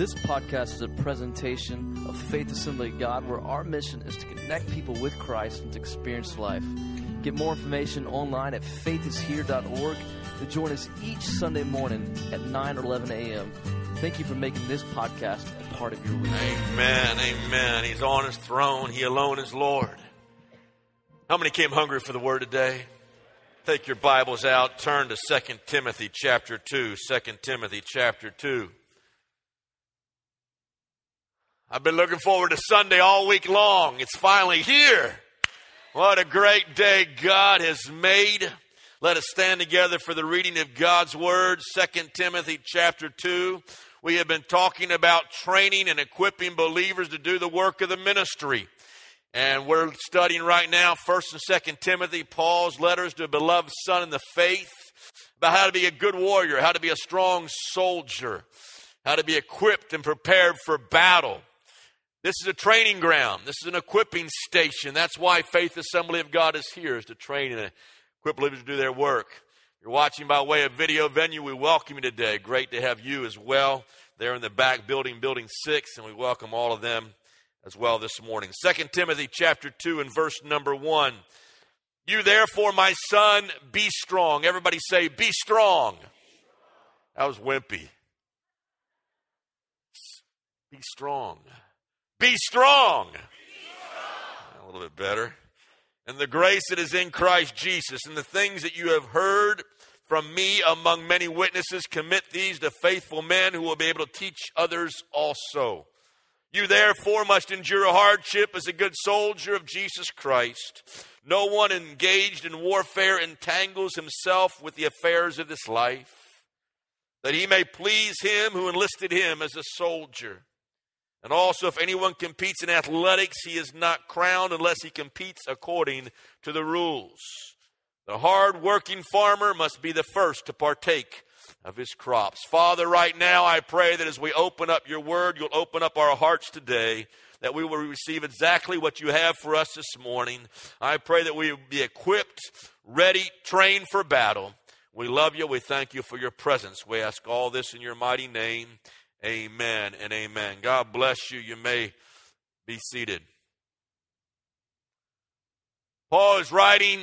This podcast is a presentation of Faith Assembly of God, where our mission is to connect people with Christ and to experience life. Get more information online at faithishere.org to join us each Sunday morning at 9 or 11 a.m. Thank you for making this podcast a part of your week. Amen. Amen. He's on his throne. He alone is Lord. How many came hungry for the word today? Take your Bibles out. Turn to 2 Timothy chapter 2. 2 Timothy chapter 2. I've been looking forward to Sunday all week long. It's finally here. What a great day God has made. Let us stand together for the reading of God's word. 2 Timothy chapter 2. We have been talking about training and equipping believers to do the work of the ministry. And we're studying right now 1st and 2nd Timothy, Paul's letters to a beloved son in the faith, about how to be a good warrior, how to be a strong soldier, how to be equipped and prepared for battle. This is a training ground. This is an equipping station. That's why Faith Assembly of God is here, is to train and equip believers to do their work. You're watching by way of video venue. We welcome you today. Great to have you as well. They're in the back building, building six, and we welcome all of them as well this morning. Second Timothy chapter two and verse number one. You therefore, my son, be strong. Everybody say, be strong. That was wimpy. Be strong. Be strong. A little bit better. And the grace that is in Christ Jesus, and the things that you have heard from me among many witnesses, commit these to faithful men who will be able to teach others also. You therefore must endure hardship as a good soldier of Jesus Christ. No one engaged in warfare entangles himself with the affairs of this life, that he may please him who enlisted him as a soldier. And also, if anyone competes in athletics, he is not crowned unless he competes according to the rules. The hard working farmer must be the first to partake of his crops. Father, right now, I pray that as we open up your word, you'll open up our hearts today, that we will receive exactly what you have for us this morning. I pray that we will be equipped, ready, trained for battle. We love you. We thank you for your presence. We ask all this in your mighty name. Amen and amen. God bless you. You may be seated. Paul is writing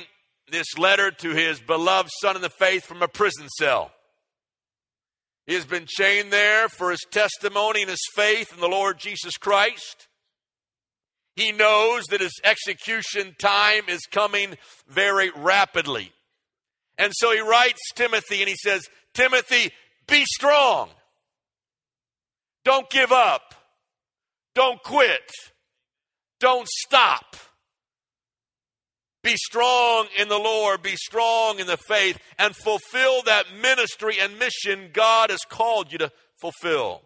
this letter to his beloved son in the faith from a prison cell. He has been chained there for his testimony and his faith in the Lord Jesus Christ. He knows that his execution time is coming very rapidly. And so he writes Timothy and he says, Timothy, be strong. Don't give up. Don't quit. Don't stop. Be strong in the Lord, be strong in the faith, and fulfill that ministry and mission God has called you to fulfill.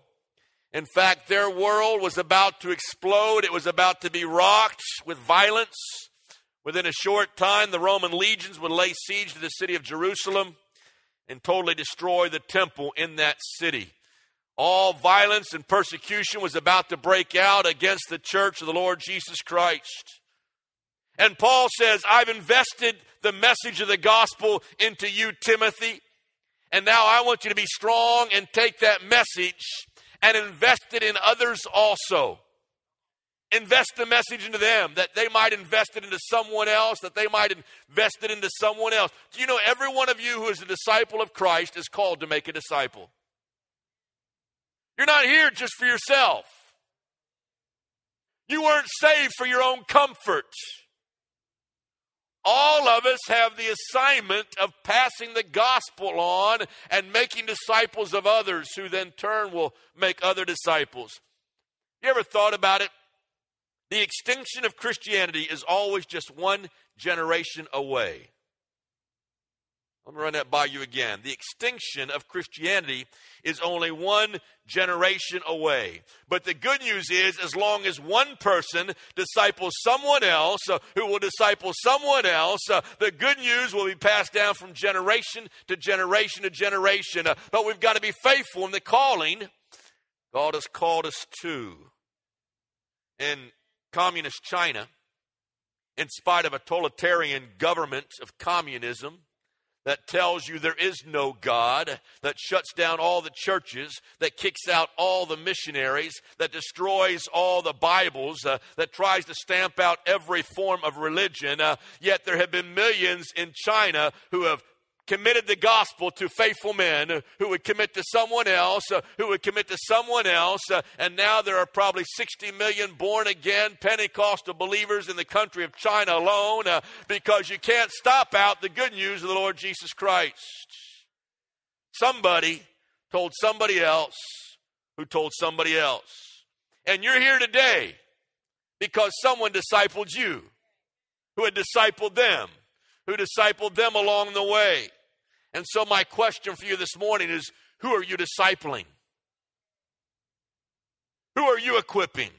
In fact, their world was about to explode, it was about to be rocked with violence. Within a short time, the Roman legions would lay siege to the city of Jerusalem and totally destroy the temple in that city. All violence and persecution was about to break out against the church of the Lord Jesus Christ. And Paul says, I've invested the message of the gospel into you, Timothy. And now I want you to be strong and take that message and invest it in others also. Invest the message into them, that they might invest it into someone else, that they might invest it into someone else. Do you know every one of you who is a disciple of Christ is called to make a disciple? You're not here just for yourself. You weren't saved for your own comfort. All of us have the assignment of passing the gospel on and making disciples of others who then turn will make other disciples. You ever thought about it? The extinction of Christianity is always just one generation away. Let me run that by you again. The extinction of Christianity is only one generation away. But the good news is, as long as one person disciples someone else uh, who will disciple someone else, uh, the good news will be passed down from generation to generation to generation. Uh, but we've got to be faithful in the calling God has called us to. In communist China, in spite of a totalitarian government of communism, that tells you there is no God, that shuts down all the churches, that kicks out all the missionaries, that destroys all the Bibles, uh, that tries to stamp out every form of religion. Uh, yet there have been millions in China who have committed the gospel to faithful men who would commit to someone else, uh, who would commit to someone else, uh, and now there are probably 60 million born again Pentecostal believers in the country of China alone uh, because you can't stop out the good news of the Lord Jesus Christ. Somebody told somebody else who told somebody else. And you're here today because someone discipled you who had discipled them who discipled them along the way. And so, my question for you this morning is who are you discipling? Who are you equipping?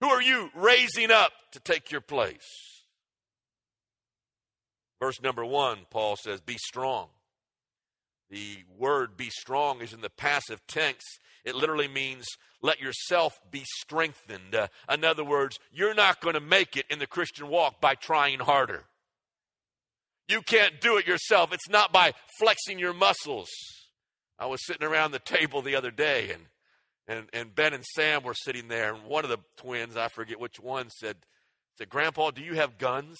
Who are you raising up to take your place? Verse number one, Paul says, Be strong. The word be strong is in the passive tense. It literally means let yourself be strengthened. Uh, in other words, you're not going to make it in the Christian walk by trying harder. You can't do it yourself. It's not by flexing your muscles. I was sitting around the table the other day, and, and, and Ben and Sam were sitting there, and one of the twins, I forget which one, said, said, Grandpa, do you have guns?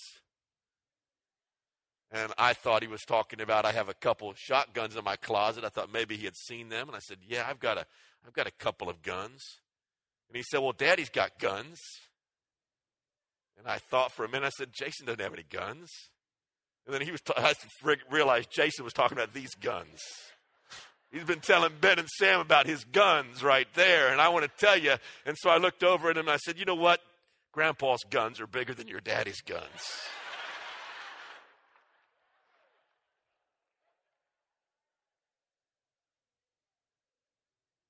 And I thought he was talking about I have a couple of shotguns in my closet. I thought maybe he had seen them. And I said, Yeah, I've got a I've got a couple of guns. And he said, Well, Daddy's got guns. And I thought for a minute, I said, Jason doesn't have any guns. And then he was, t- I realized Jason was talking about these guns. He's been telling Ben and Sam about his guns right there. And I want to tell you. And so I looked over at him and I said, You know what? Grandpa's guns are bigger than your daddy's guns.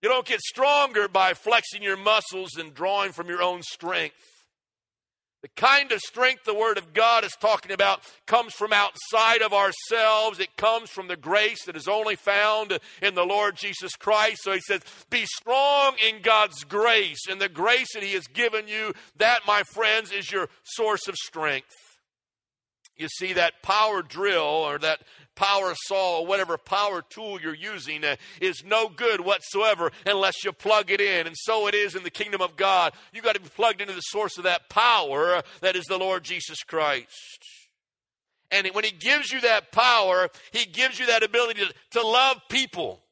You don't get stronger by flexing your muscles and drawing from your own strength. The kind of strength the Word of God is talking about comes from outside of ourselves. It comes from the grace that is only found in the Lord Jesus Christ. So he says, Be strong in God's grace. And the grace that He has given you, that, my friends, is your source of strength. You see, that power drill or that power saw or whatever power tool you're using uh, is no good whatsoever unless you plug it in. And so it is in the kingdom of God. You got to be plugged into the source of that power that is the Lord Jesus Christ. And when He gives you that power, He gives you that ability to, to love people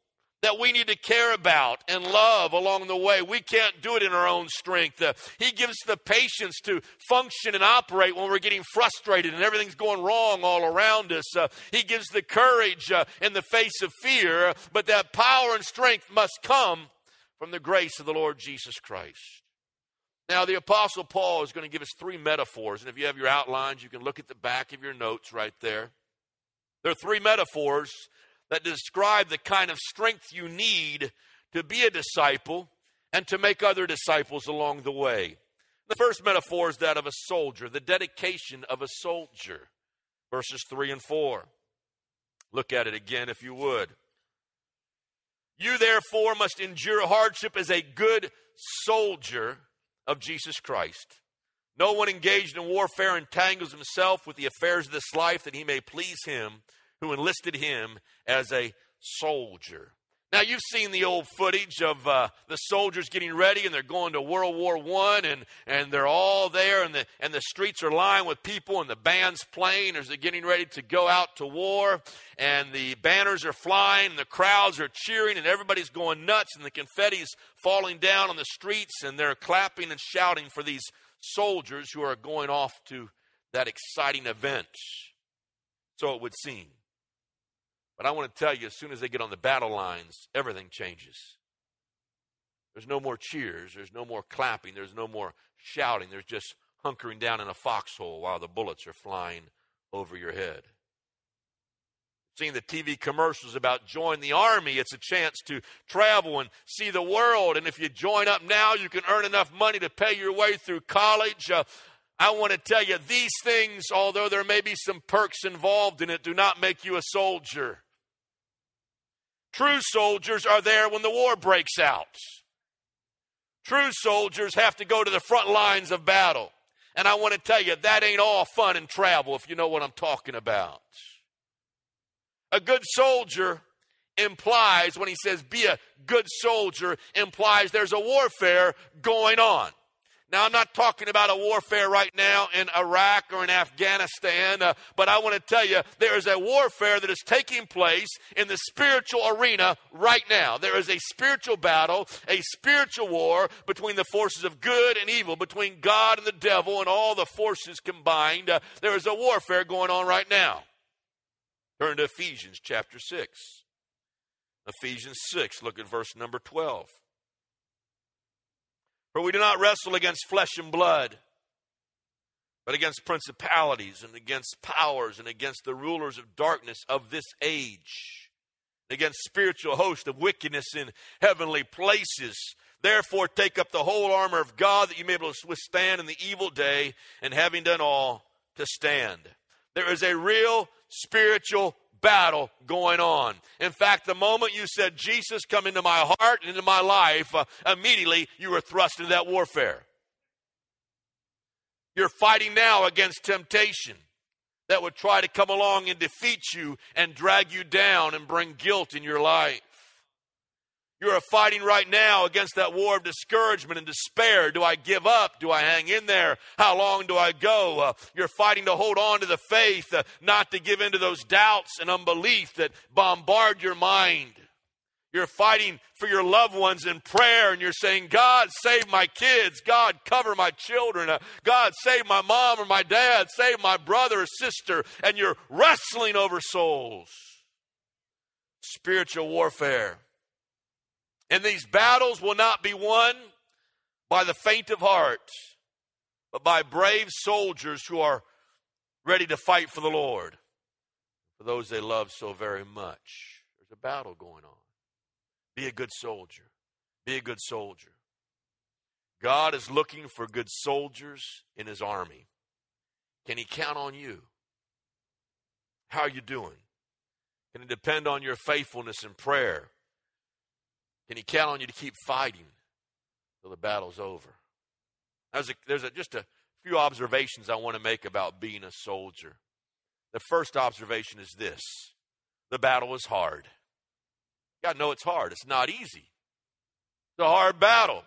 that we need to care about and love along the way. We can't do it in our own strength. Uh, he gives the patience to function and operate when we're getting frustrated and everything's going wrong all around us. Uh, he gives the courage uh, in the face of fear, but that power and strength must come from the grace of the Lord Jesus Christ. Now, the Apostle Paul is going to give us three metaphors, and if you have your outlines, you can look at the back of your notes right there. There are three metaphors that describe the kind of strength you need to be a disciple and to make other disciples along the way. The first metaphor is that of a soldier, the dedication of a soldier. Verses 3 and 4. Look at it again if you would. You therefore must endure hardship as a good soldier of Jesus Christ. No one engaged in warfare entangles himself with the affairs of this life that he may please him who enlisted him as a soldier. Now you've seen the old footage of uh, the soldiers getting ready, and they're going to World War One, and and they're all there, and the and the streets are lined with people, and the band's playing as they're getting ready to go out to war, and the banners are flying, and the crowds are cheering, and everybody's going nuts, and the confetti's falling down on the streets, and they're clapping and shouting for these soldiers who are going off to that exciting event. So it would seem. But I want to tell you, as soon as they get on the battle lines, everything changes. There's no more cheers. There's no more clapping. There's no more shouting. There's just hunkering down in a foxhole while the bullets are flying over your head. Seeing the TV commercials about join the army, it's a chance to travel and see the world. And if you join up now, you can earn enough money to pay your way through college. Uh, I want to tell you, these things, although there may be some perks involved in it, do not make you a soldier. True soldiers are there when the war breaks out. True soldiers have to go to the front lines of battle. And I want to tell you, that ain't all fun and travel if you know what I'm talking about. a good soldier implies, when he says be a good soldier, implies there's a warfare going on. Now, I'm not talking about a warfare right now in Iraq or in Afghanistan, uh, but I want to tell you there is a warfare that is taking place in the spiritual arena right now. There is a spiritual battle, a spiritual war between the forces of good and evil, between God and the devil and all the forces combined. Uh, there is a warfare going on right now. Turn to Ephesians chapter 6. Ephesians 6, look at verse number 12. For we do not wrestle against flesh and blood, but against principalities and against powers and against the rulers of darkness of this age, against spiritual hosts of wickedness in heavenly places. Therefore, take up the whole armor of God that you may be able to withstand in the evil day, and having done all, to stand. There is a real spiritual battle going on. In fact, the moment you said, Jesus, come into my heart and into my life, uh, immediately you were thrust into that warfare. You're fighting now against temptation that would try to come along and defeat you and drag you down and bring guilt in your life. You are fighting right now against that war of discouragement and despair. Do I give up? Do I hang in there? How long do I go? Uh, you're fighting to hold on to the faith, uh, not to give in to those doubts and unbelief that bombard your mind. You're fighting for your loved ones in prayer and you're saying, God, save my kids. God, cover my children. Uh, God, save my mom or my dad. Save my brother or sister. And you're wrestling over souls. Spiritual warfare. And these battles will not be won by the faint of heart, but by brave soldiers who are ready to fight for the Lord, for those they love so very much. There's a battle going on. Be a good soldier. Be a good soldier. God is looking for good soldiers in his army. Can he count on you? How are you doing? Can it depend on your faithfulness in prayer? Can he count on you to keep fighting till the battle's over? There's, a, there's a, just a few observations I want to make about being a soldier. The first observation is this the battle is hard. You got to know it's hard, it's not easy. It's a hard battle.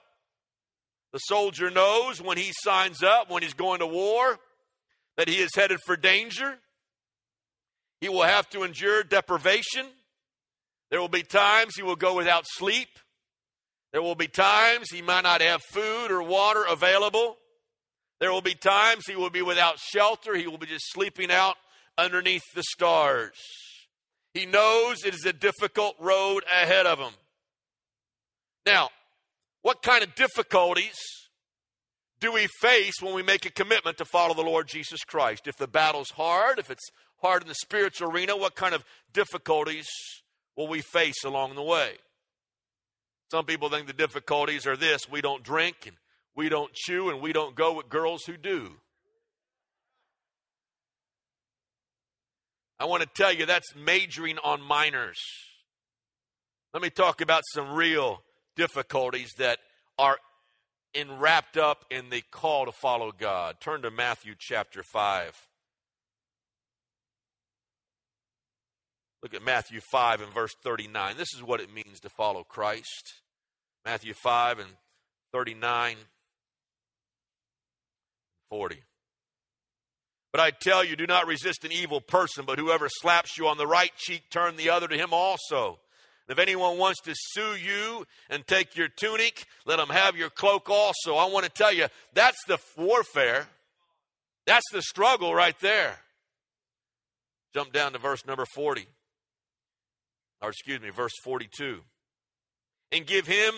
The soldier knows when he signs up, when he's going to war, that he is headed for danger. He will have to endure deprivation. There will be times he will go without sleep. There will be times he might not have food or water available. There will be times he will be without shelter. He will be just sleeping out underneath the stars. He knows it is a difficult road ahead of him. Now, what kind of difficulties do we face when we make a commitment to follow the Lord Jesus Christ? If the battle's hard, if it's hard in the spiritual arena, what kind of difficulties will we face along the way. Some people think the difficulties are this we don't drink and we don't chew and we don't go with girls who do. I want to tell you that's majoring on minors. Let me talk about some real difficulties that are in, wrapped up in the call to follow God. Turn to Matthew chapter 5. Look at Matthew 5 and verse 39. This is what it means to follow Christ. Matthew 5 and 39, 40. But I tell you, do not resist an evil person, but whoever slaps you on the right cheek, turn the other to him also. If anyone wants to sue you and take your tunic, let him have your cloak also. I want to tell you, that's the warfare. That's the struggle right there. Jump down to verse number 40 or excuse me, verse 42. And give him,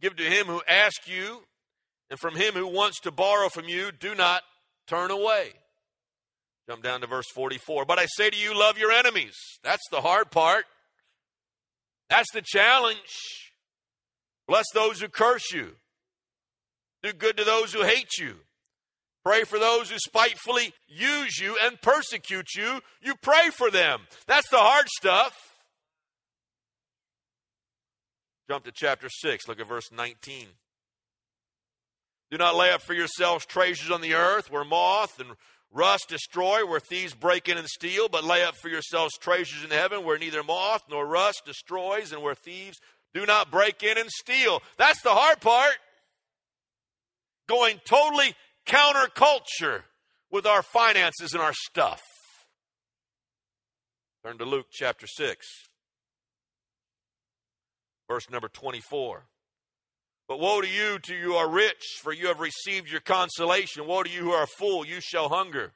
give to him who asks you, and from him who wants to borrow from you, do not turn away. Jump down to verse 44. But I say to you, love your enemies. That's the hard part. That's the challenge. Bless those who curse you. Do good to those who hate you. Pray for those who spitefully use you and persecute you. You pray for them. That's the hard stuff. Jump to chapter 6, look at verse 19. Do not lay up for yourselves treasures on the earth where moth and rust, destroy, where thieves break in and steal, but lay up for yourselves treasures in heaven where neither moth nor rust destroys and where thieves do not break in and steal. That's the hard part. Going totally counterculture with our finances and our stuff. Turn to Luke chapter 6, verse number 24. But woe to you, to you are rich, for you have received your consolation. Woe to you who are full, you shall hunger.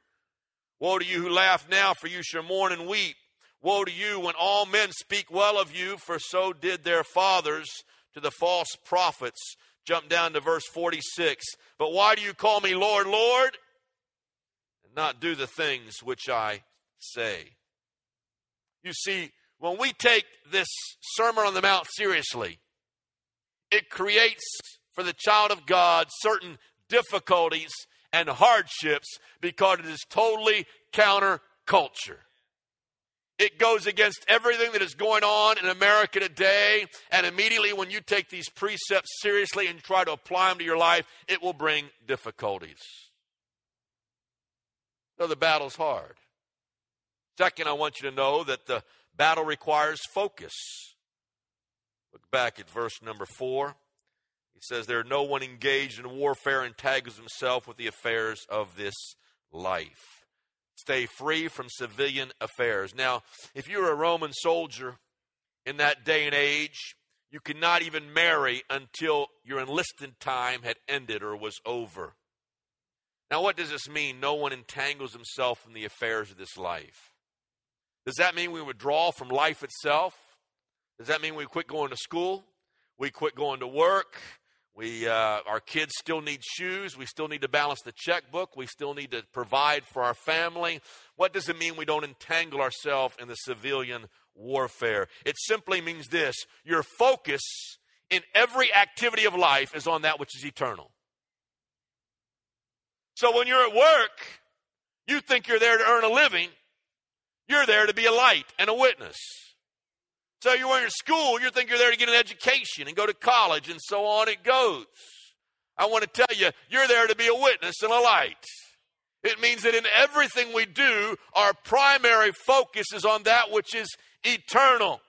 Woe to you who laugh now, for you shall mourn and weep. Woe to you when all men speak well of you, for so did their fathers to the false prophets. Jump down to verse 46. But why do you call me Lord, Lord, and not do the things which I say? You see, when we take this Sermon on the Mount seriously, it creates for the child of God certain difficulties and hardships because it is totally counterculture. It goes against everything that is going on in America today. And immediately, when you take these precepts seriously and try to apply them to your life, it will bring difficulties. So the battle's hard. Second, I want you to know that the battle requires focus. Look back at verse number four. He says, There no one engaged in warfare entangles himself with the affairs of this life. Stay free from civilian affairs. Now, if you were a Roman soldier in that day and age, you could not even marry until your enlisted time had ended or was over. Now, what does this mean? No one entangles himself in the affairs of this life. Does that mean we withdraw from life itself? Does that mean we quit going to school? We quit going to work? We, uh, our kids still need shoes. We still need to balance the checkbook. We still need to provide for our family. What does it mean we don't entangle ourselves in the civilian warfare? It simply means this your focus in every activity of life is on that which is eternal. So when you're at work, you think you're there to earn a living, you're there to be a light and a witness. So you're in school, you think you're there to get an education and go to college, and so on it goes. I want to tell you, you're there to be a witness and a light. It means that in everything we do, our primary focus is on that which is eternal.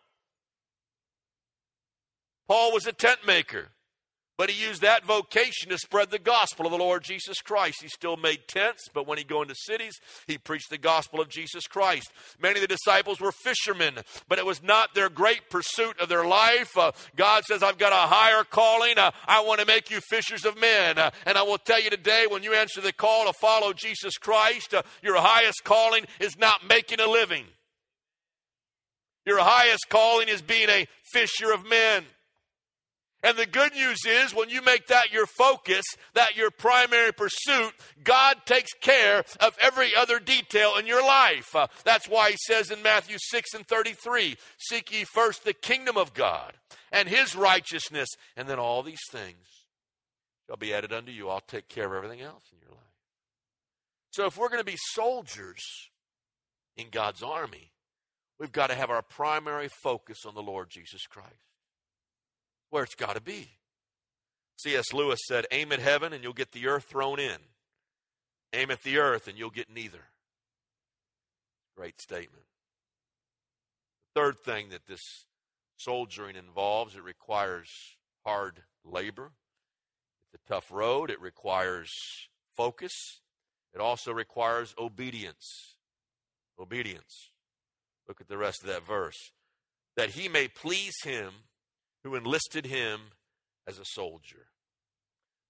Paul was a tent maker. But he used that vocation to spread the gospel of the Lord Jesus Christ. He still made tents, but when he go into cities, he preached the gospel of Jesus Christ. Many of the disciples were fishermen, but it was not their great pursuit of their life. Uh, God says, I've got a higher calling. Uh, I want to make you fishers of men. Uh, and I will tell you today, when you answer the call to follow Jesus Christ, uh, your highest calling is not making a living. Your highest calling is being a fisher of men. And the good news is, when you make that your focus, that your primary pursuit, God takes care of every other detail in your life. Uh, that's why he says in Matthew 6 and 33 Seek ye first the kingdom of God and his righteousness, and then all these things shall be added unto you. I'll take care of everything else in your life. So if we're going to be soldiers in God's army, we've got to have our primary focus on the Lord Jesus Christ where it's got to be. C.S. Lewis said, Aim at heaven and you'll get the earth thrown in. Aim at the earth and you'll get neither. Great statement. The third thing that this soldiering involves, it requires hard labor. It's a tough road. It requires focus. It also requires obedience. Obedience. Look at the rest of that verse. That he may please him who enlisted him as a soldier.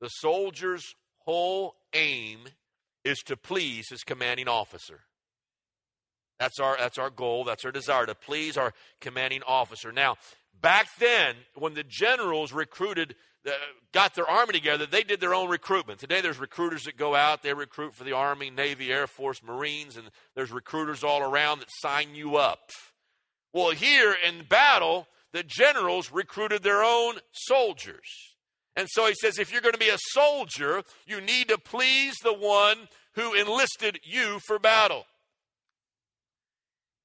The soldier's whole aim is to please his commanding officer. That's our, that's our goal, that's our desire, to please our commanding officer. Now, back then, when the generals recruited, uh, got their army together, they did their own recruitment. Today, there's recruiters that go out, they recruit for the Army, Navy, Air Force, Marines, and there's recruiters all around that sign you up. Well, here in battle, the generals recruited their own soldiers. And so he says, if you're going to be a soldier, you need to please the one who enlisted you for battle.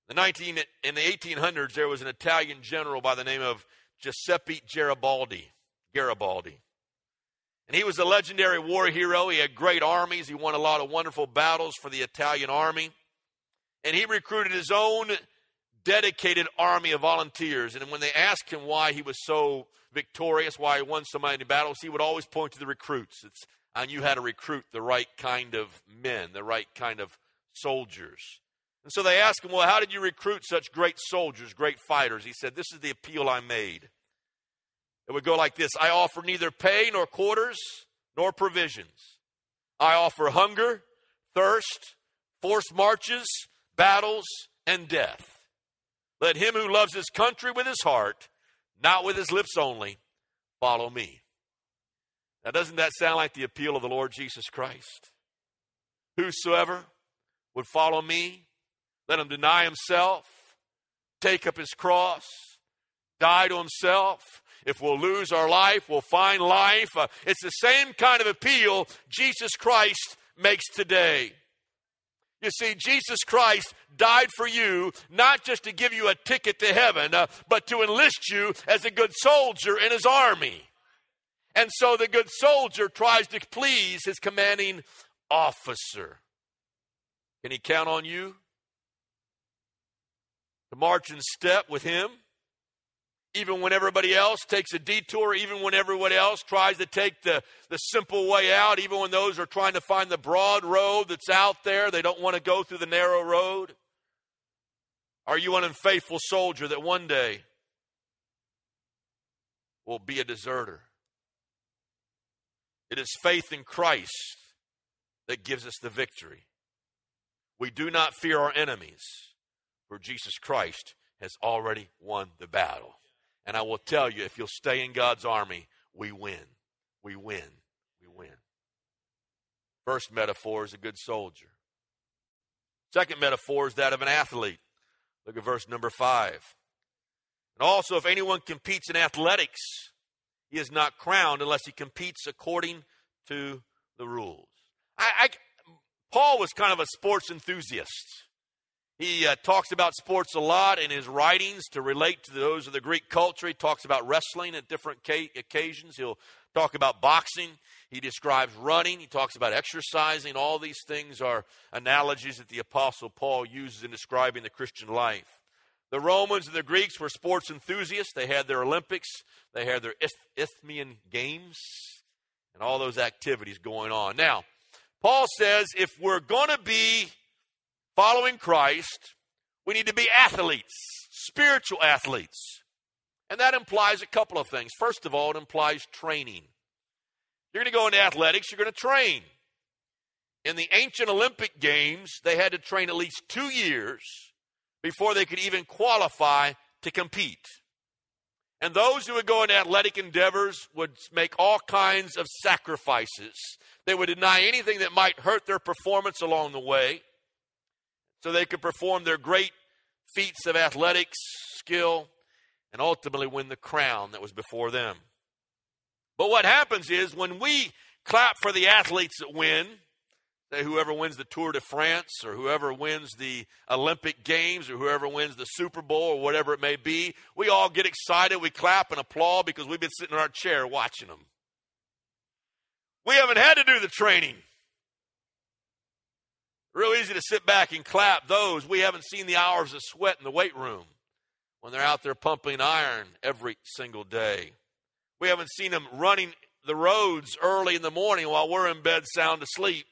In the, 19, in the 1800s, there was an Italian general by the name of Giuseppe Garibaldi. Garibaldi. And he was a legendary war hero. He had great armies. He won a lot of wonderful battles for the Italian army. And he recruited his own dedicated army of volunteers. And when they asked him why he was so victorious, why he won so many battles, he would always point to the recruits. It's, I knew how to recruit the right kind of men, the right kind of soldiers. And so they asked him, Well, how did you recruit such great soldiers, great fighters? He said, This is the appeal I made. It would go like this I offer neither pay nor quarters nor provisions. I offer hunger, thirst, forced marches, battles, and death. Let him who loves his country with his heart, not with his lips only, follow me. Now, doesn't that sound like the appeal of the Lord Jesus Christ? Whosoever would follow me, let him deny himself, take up his cross, die to himself. If we'll lose our life, we'll find life. Uh, it's the same kind of appeal Jesus Christ makes today. You see, Jesus Christ died for you not just to give you a ticket to heaven, uh, but to enlist you as a good soldier in his army. And so the good soldier tries to please his commanding officer. Can he count on you to march in step with him? Even when everybody else takes a detour, even when everyone else tries to take the, the simple way out, even when those are trying to find the broad road that's out there, they don't want to go through the narrow road? Are you an unfaithful soldier that one day will be a deserter? It is faith in Christ that gives us the victory. We do not fear our enemies, for Jesus Christ has already won the battle. And I will tell you, if you'll stay in God's army, we win. We win. We win. First metaphor is a good soldier. Second metaphor is that of an athlete. Look at verse number five. And also, if anyone competes in athletics, he is not crowned unless he competes according to the rules. I, I, Paul was kind of a sports enthusiast. He uh, talks about sports a lot in his writings to relate to those of the Greek culture. He talks about wrestling at different ca- occasions. He'll talk about boxing. He describes running. He talks about exercising. All these things are analogies that the Apostle Paul uses in describing the Christian life. The Romans and the Greeks were sports enthusiasts. They had their Olympics, they had their Isthmian Games, and all those activities going on. Now, Paul says if we're going to be following Christ, we need to be athletes, spiritual athletes. And that implies a couple of things. First of all, it implies training. You're going to go into athletics, you're going to train. In the ancient Olympic Games, they had to train at least two years before they could even qualify to compete. And those who would go into athletic endeavors would make all kinds of sacrifices. They would deny anything that might hurt their performance along the way so they could perform their great feats of athletics, skill, and ultimately win the crown that was before them. But what happens is when we clap for the athletes that win, say whoever wins the Tour de France or whoever wins the Olympic Games or whoever wins the Super Bowl or whatever it may be, we all get excited, we clap and applaud because we've been sitting in our chair watching them. We haven't had to do the training. Real easy to sit back and clap those. We haven't seen the hours of sweat in the weight room when they're out there pumping iron every single day. We haven't seen them running the roads early in the morning while we're in bed sound asleep.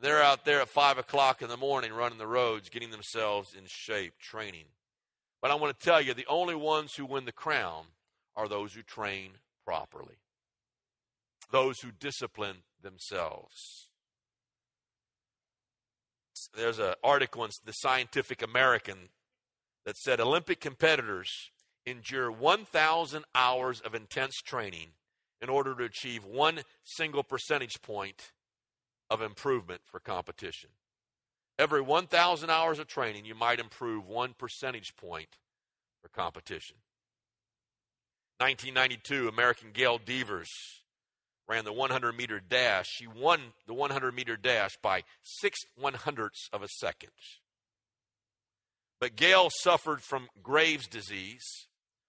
They're out there at 5 o'clock in the morning running the roads, getting themselves in shape, training. But I want to tell you the only ones who win the crown are those who train properly, those who discipline themselves there's an article in the Scientific American that said Olympic competitors endure 1,000 hours of intense training in order to achieve one single percentage point of improvement for competition. Every 1,000 hours of training, you might improve one percentage point for competition. 1992, American Gail Devers ran the 100 meter dash. She won the 100 meter dash by six one hundredths of a second. But Gail suffered from Graves' disease,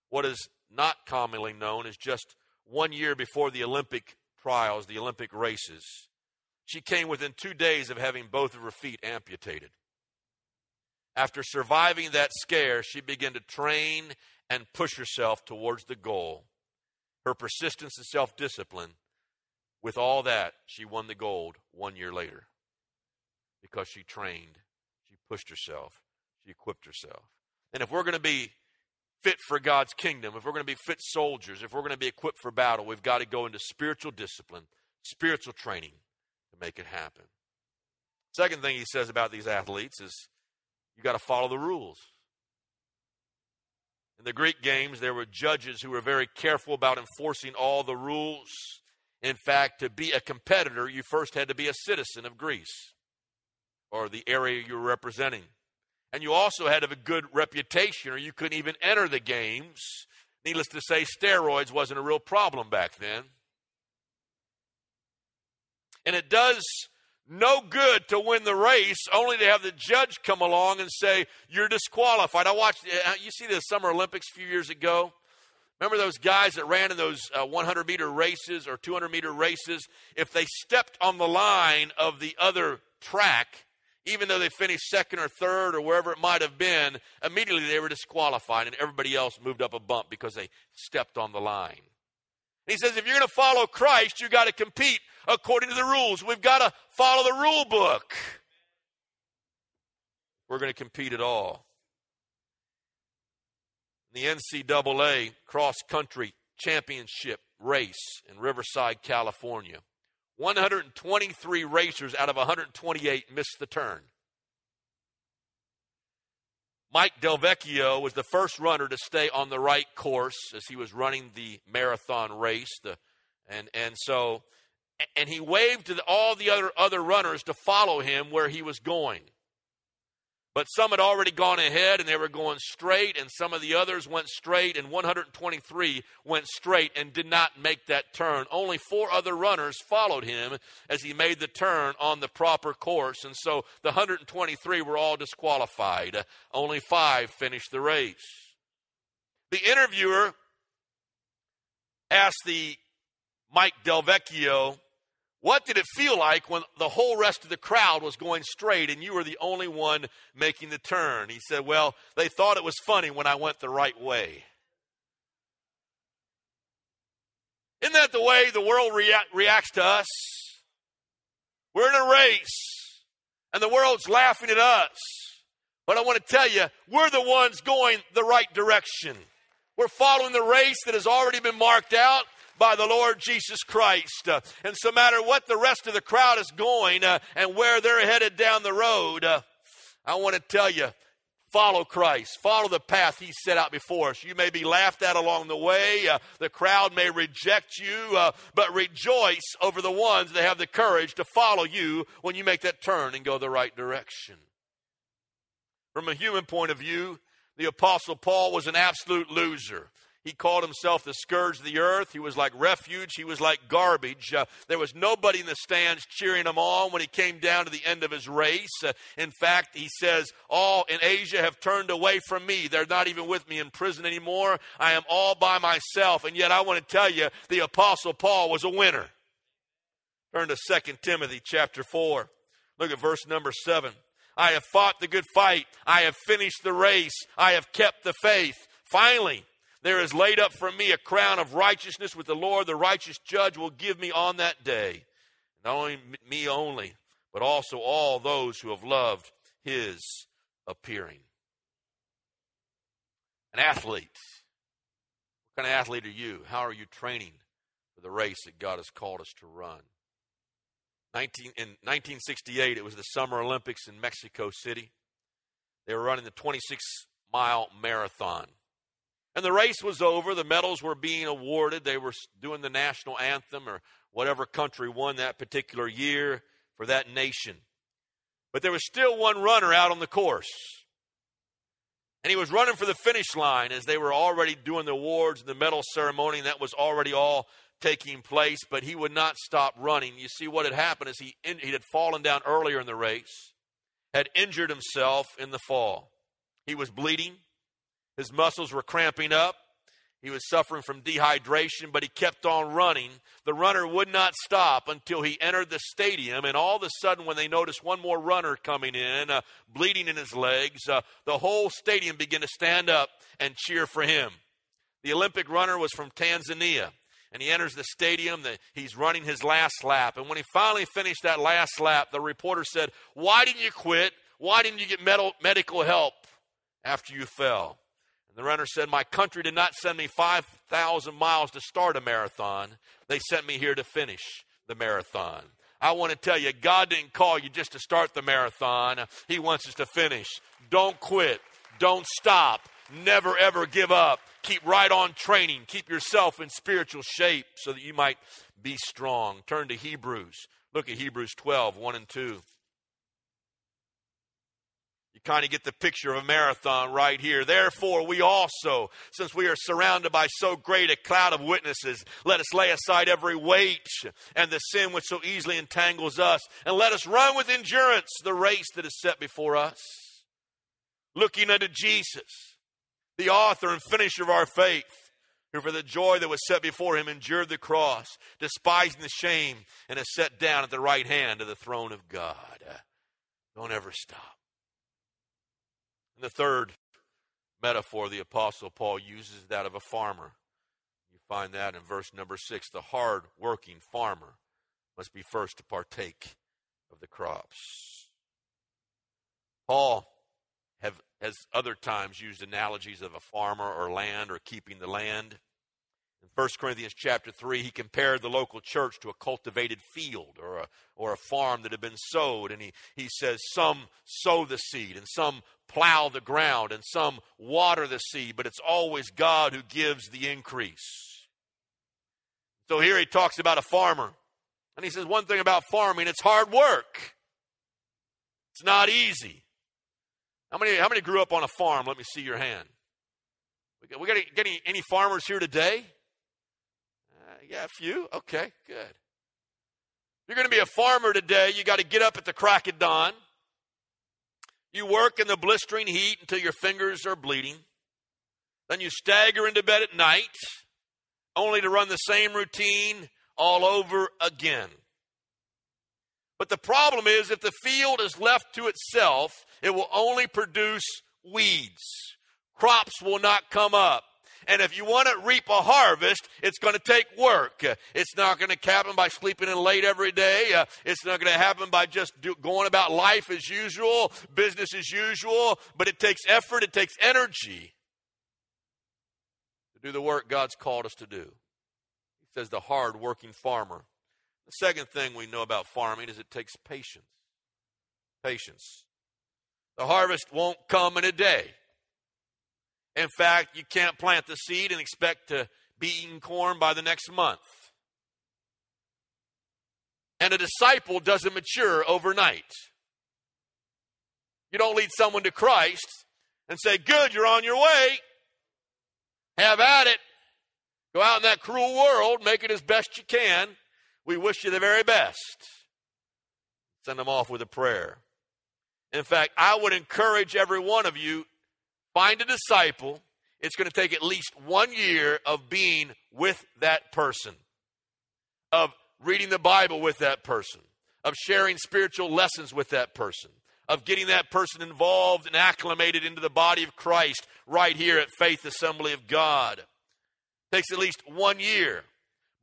what is not commonly known as just one year before the Olympic trials, the Olympic races. She came within two days of having both of her feet amputated. After surviving that scare, she began to train and push herself towards the goal. Her persistence and self discipline, with all that, she won the gold one year later because she trained, she pushed herself, she equipped herself. And if we're going to be fit for God's kingdom, if we're going to be fit soldiers, if we're going to be equipped for battle, we've got to go into spiritual discipline, spiritual training to make it happen. Second thing he says about these athletes is you got to follow the rules. In the Greek games, there were judges who were very careful about enforcing all the rules. In fact, to be a competitor, you first had to be a citizen of Greece or the area you were representing. And you also had to have a good reputation, or you couldn't even enter the games. Needless to say, steroids wasn't a real problem back then. And it does no good to win the race only to have the judge come along and say you're disqualified. I watched uh, you see the Summer Olympics a few years ago. Remember those guys that ran in those uh, 100 meter races or 200 meter races? If they stepped on the line of the other track, even though they finished second or third or wherever it might have been, immediately they were disqualified and everybody else moved up a bump because they stepped on the line. He says, if you're going to follow Christ, you've got to compete according to the rules. We've got to follow the rule book. We're going to compete at all. The NCAA cross country championship race in Riverside, California. 123 racers out of 128 missed the turn. Mike Delvecchio was the first runner to stay on the right course as he was running the marathon race. The, and, and so, and he waved to the, all the other, other runners to follow him where he was going. But some had already gone ahead and they were going straight, and some of the others went straight, and 123 went straight and did not make that turn. Only four other runners followed him as he made the turn on the proper course, and so the 123 were all disqualified. Only five finished the race. The interviewer asked the Mike Delvecchio what did it feel like when the whole rest of the crowd was going straight and you were the only one making the turn? He said, Well, they thought it was funny when I went the right way. Isn't that the way the world rea- reacts to us? We're in a race and the world's laughing at us. But I want to tell you, we're the ones going the right direction. We're following the race that has already been marked out by the Lord Jesus Christ. Uh, and so, matter what the rest of the crowd is going uh, and where they're headed down the road, uh, I want to tell you follow Christ, follow the path He set out before us. You may be laughed at along the way, uh, the crowd may reject you, uh, but rejoice over the ones that have the courage to follow you when you make that turn and go the right direction. From a human point of view, the Apostle Paul was an absolute loser. He called himself the scourge of the earth. He was like refuge. He was like garbage. Uh, there was nobody in the stands cheering him on when he came down to the end of his race. Uh, in fact, he says, All in Asia have turned away from me. They're not even with me in prison anymore. I am all by myself. And yet, I want to tell you, the Apostle Paul was a winner. Turn to 2 Timothy chapter 4. Look at verse number 7. I have fought the good fight. I have finished the race. I have kept the faith. Finally, there is laid up for me a crown of righteousness with the Lord, the righteous judge, will give me on that day. Not only me only, but also all those who have loved his appearing. An athlete. What kind of athlete are you? How are you training for the race that God has called us to run? 19, in 1968, it was the Summer Olympics in Mexico City. They were running the 26 mile marathon. And the race was over. The medals were being awarded. They were doing the national anthem or whatever country won that particular year for that nation. But there was still one runner out on the course. And he was running for the finish line as they were already doing the awards and the medal ceremony, and that was already all taking place, but he would not stop running. You see, what had happened is he, he had fallen down earlier in the race, had injured himself in the fall. He was bleeding, his muscles were cramping up. He was suffering from dehydration, but he kept on running. The runner would not stop until he entered the stadium. And all of a sudden, when they noticed one more runner coming in, uh, bleeding in his legs, uh, the whole stadium began to stand up and cheer for him. The Olympic runner was from Tanzania. And he enters the stadium. He's running his last lap. And when he finally finished that last lap, the reporter said, Why didn't you quit? Why didn't you get medical help after you fell? The runner said, My country did not send me 5,000 miles to start a marathon. They sent me here to finish the marathon. I want to tell you, God didn't call you just to start the marathon, He wants us to finish. Don't quit. Don't stop. Never, ever give up. Keep right on training. Keep yourself in spiritual shape so that you might be strong. Turn to Hebrews. Look at Hebrews 12, 1 and 2 kind of get the picture of a marathon right here. Therefore, we also, since we are surrounded by so great a cloud of witnesses, let us lay aside every weight and the sin which so easily entangles us, and let us run with endurance the race that is set before us. Looking unto Jesus, the author and finisher of our faith, who for the joy that was set before him endured the cross, despising the shame, and is set down at the right hand of the throne of God. Don't ever stop. And the third metaphor the Apostle Paul uses that of a farmer. You find that in verse number six. The hard working farmer must be first to partake of the crops. Paul have, has other times used analogies of a farmer or land or keeping the land. In 1 Corinthians chapter 3, he compared the local church to a cultivated field or a, or a farm that had been sowed. And he, he says, Some sow the seed, and some plow the ground, and some water the seed, but it's always God who gives the increase. So here he talks about a farmer. And he says, One thing about farming, it's hard work, it's not easy. How many, how many grew up on a farm? Let me see your hand. We got, we got any, any farmers here today? Uh, yeah, a few. Okay, good. You're going to be a farmer today. You got to get up at the crack of dawn. You work in the blistering heat until your fingers are bleeding. Then you stagger into bed at night, only to run the same routine all over again. But the problem is, if the field is left to itself, it will only produce weeds. Crops will not come up. And if you want to reap a harvest, it's going to take work. It's not going to happen by sleeping in late every day. It's not going to happen by just do, going about life as usual, business as usual. But it takes effort, it takes energy to do the work God's called us to do. He says the hard working farmer. The second thing we know about farming is it takes patience. Patience. The harvest won't come in a day. In fact, you can't plant the seed and expect to be eating corn by the next month. And a disciple doesn't mature overnight. You don't lead someone to Christ and say, Good, you're on your way. Have at it. Go out in that cruel world, make it as best you can. We wish you the very best. Send them off with a prayer. In fact, I would encourage every one of you find a disciple, it's going to take at least one year of being with that person, of reading the Bible with that person, of sharing spiritual lessons with that person, of getting that person involved and acclimated into the body of Christ right here at Faith Assembly of God. It takes at least one year.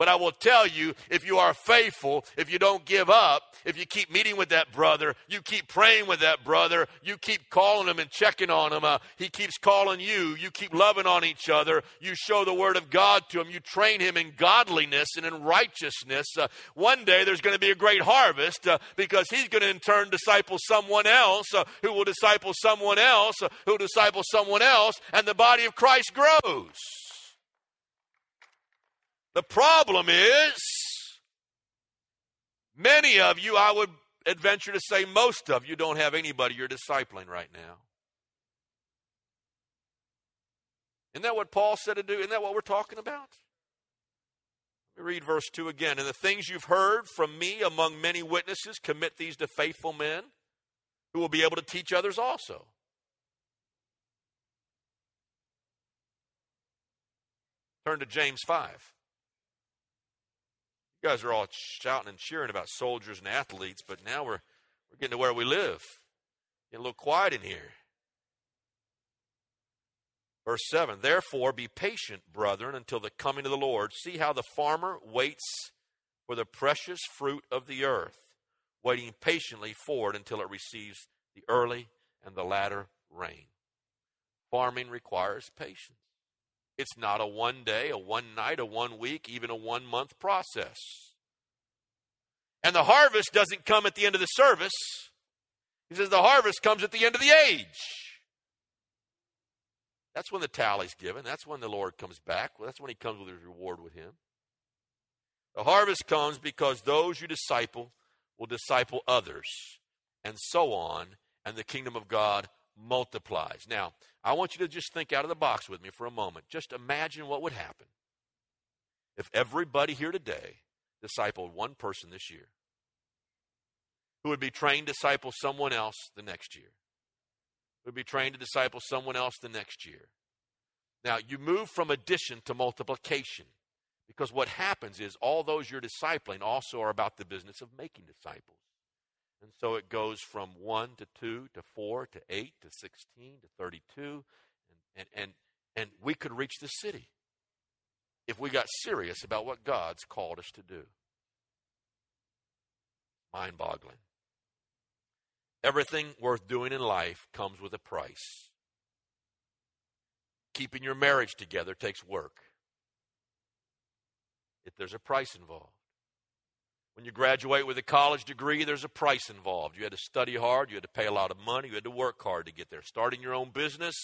But I will tell you, if you are faithful, if you don't give up, if you keep meeting with that brother, you keep praying with that brother, you keep calling him and checking on him, uh, he keeps calling you, you keep loving on each other, you show the word of God to him, you train him in godliness and in righteousness, uh, one day there's going to be a great harvest uh, because he's going to in turn disciple someone else uh, who will disciple someone else uh, who will disciple someone else, and the body of Christ grows. The problem is, many of you, I would adventure to say most of you, don't have anybody you're discipling right now. Isn't that what Paul said to do? Isn't that what we're talking about? Let me read verse 2 again. And the things you've heard from me among many witnesses, commit these to faithful men who will be able to teach others also. Turn to James 5. You guys are all shouting and cheering about soldiers and athletes, but now we're, we're getting to where we live. Get a little quiet in here. Verse 7 Therefore, be patient, brethren, until the coming of the Lord. See how the farmer waits for the precious fruit of the earth, waiting patiently for it until it receives the early and the latter rain. Farming requires patience. It's not a one day, a one night, a one week, even a one month process. And the harvest doesn't come at the end of the service. He says the harvest comes at the end of the age. That's when the tally's given. That's when the Lord comes back. That's when he comes with his reward with him. The harvest comes because those you disciple will disciple others, and so on, and the kingdom of God multiplies. Now, I want you to just think out of the box with me for a moment. Just imagine what would happen if everybody here today discipled one person this year who would be trained to disciple someone else the next year who would be trained to disciple someone else the next year. Now, you move from addition to multiplication because what happens is all those you're discipling also are about the business of making disciples. And so it goes from 1 to 2 to 4 to 8 to 16 to 32. And, and, and, and we could reach the city if we got serious about what God's called us to do. Mind boggling. Everything worth doing in life comes with a price. Keeping your marriage together takes work. If there's a price involved. When you graduate with a college degree, there's a price involved. You had to study hard, you had to pay a lot of money, you had to work hard to get there. Starting your own business,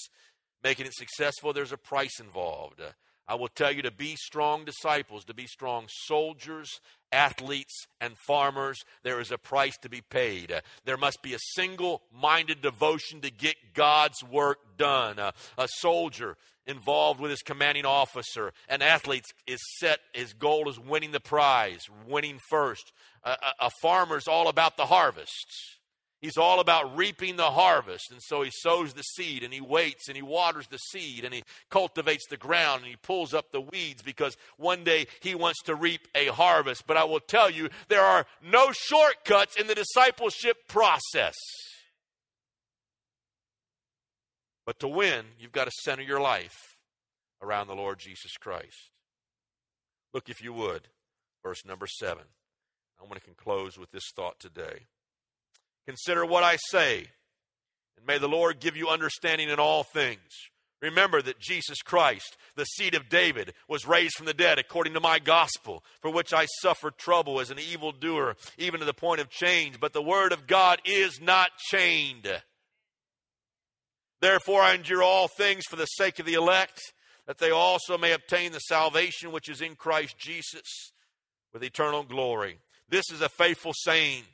making it successful, there's a price involved. Uh, I will tell you to be strong disciples, to be strong soldiers, athletes, and farmers. There is a price to be paid. Uh, there must be a single minded devotion to get God's work done. Uh, a soldier involved with his commanding officer. An athlete is set, his goal is winning the prize, winning first. a, a farmer is all about the harvest. He's all about reaping the harvest. And so he sows the seed and he waits and he waters the seed and he cultivates the ground and he pulls up the weeds because one day he wants to reap a harvest. But I will tell you, there are no shortcuts in the discipleship process. But to win, you've got to center your life around the Lord Jesus Christ. Look, if you would, verse number seven. I want to close with this thought today. Consider what I say, and may the Lord give you understanding in all things. Remember that Jesus Christ, the seed of David, was raised from the dead according to my gospel, for which I suffered trouble as an evildoer, even to the point of change. But the word of God is not chained. Therefore, I endure all things for the sake of the elect, that they also may obtain the salvation which is in Christ Jesus with eternal glory. This is a faithful saying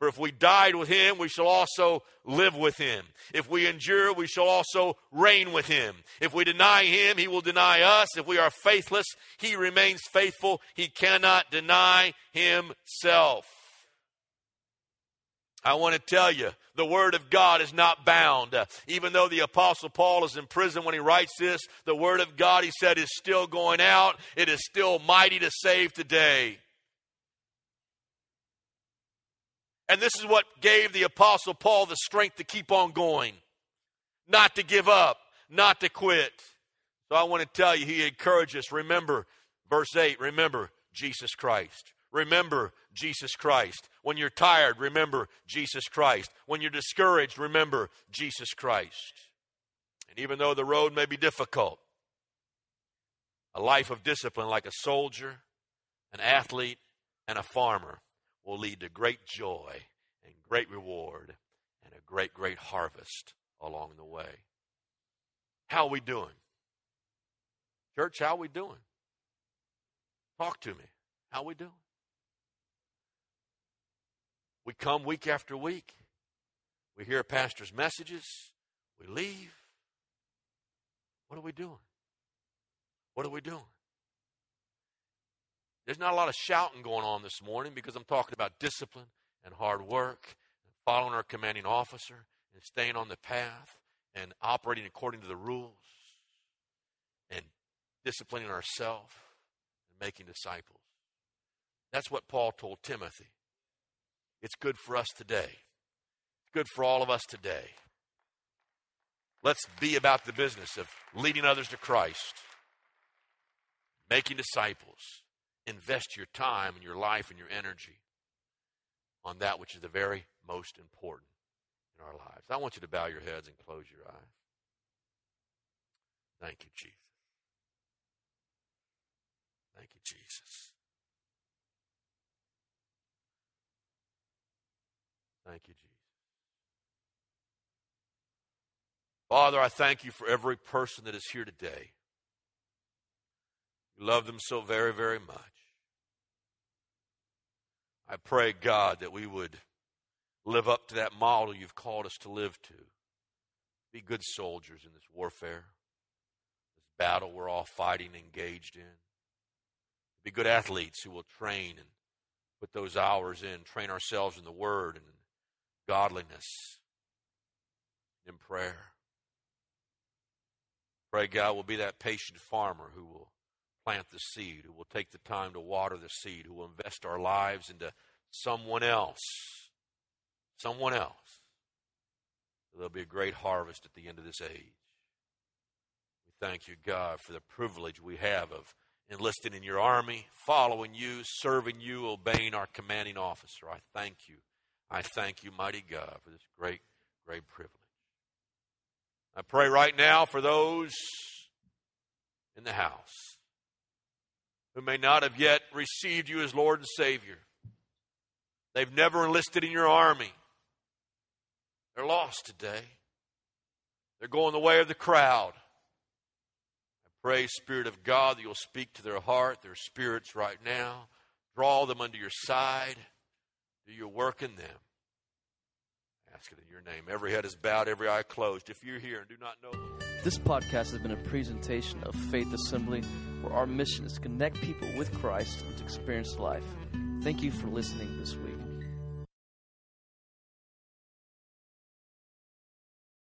for if we died with him, we shall also live with him. If we endure, we shall also reign with him. If we deny him, he will deny us. If we are faithless, he remains faithful. He cannot deny himself. I want to tell you, the Word of God is not bound. Uh, even though the Apostle Paul is in prison when he writes this, the Word of God, he said, is still going out. It is still mighty to save today. And this is what gave the Apostle Paul the strength to keep on going, not to give up, not to quit. So I want to tell you, he encourages us. Remember, verse 8, remember Jesus Christ. Remember Jesus Christ. When you're tired, remember Jesus Christ. When you're discouraged, remember Jesus Christ. And even though the road may be difficult, a life of discipline like a soldier, an athlete, and a farmer will lead to great joy and great reward and a great, great harvest along the way. How are we doing? Church, how are we doing? Talk to me. How are we doing? We come week after week. We hear a pastor's messages. We leave. What are we doing? What are we doing? There's not a lot of shouting going on this morning because I'm talking about discipline and hard work and following our commanding officer and staying on the path and operating according to the rules and disciplining ourselves, and making disciples. That's what Paul told Timothy. It's good for us today. It's good for all of us today. Let's be about the business of leading others to Christ, making disciples. Invest your time and your life and your energy on that which is the very most important in our lives. I want you to bow your heads and close your eyes. Thank you, Jesus. Thank you, Jesus. Thank you, Jesus. Father, I thank you for every person that is here today. You love them so very, very much. I pray, God, that we would live up to that model you've called us to live to. Be good soldiers in this warfare, this battle we're all fighting, engaged in. Be good athletes who will train and put those hours in, train ourselves in the Word and godliness, in prayer. Pray God will be that patient farmer who will plant the seed, who will take the time to water the seed, who will invest our lives into someone else. Someone else. There'll be a great harvest at the end of this age. We thank you, God, for the privilege we have of enlisting in your army, following you, serving you, obeying our commanding officer. I thank you. I thank you, mighty God, for this great, great privilege. I pray right now for those in the house who may not have yet received you as Lord and Savior. They've never enlisted in your army. They're lost today. They're going the way of the crowd. I pray, Spirit of God, that you'll speak to their heart, their spirits right now. Draw them under your side. Do your work in them. Ask it in your name. Every head is bowed, every eye closed. If you're here and do not know This podcast has been a presentation of Faith Assembly, where our mission is to connect people with Christ and to experience life. Thank you for listening this week.